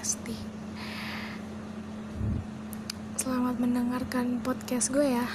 Lesti. Selamat mendengarkan podcast gue ya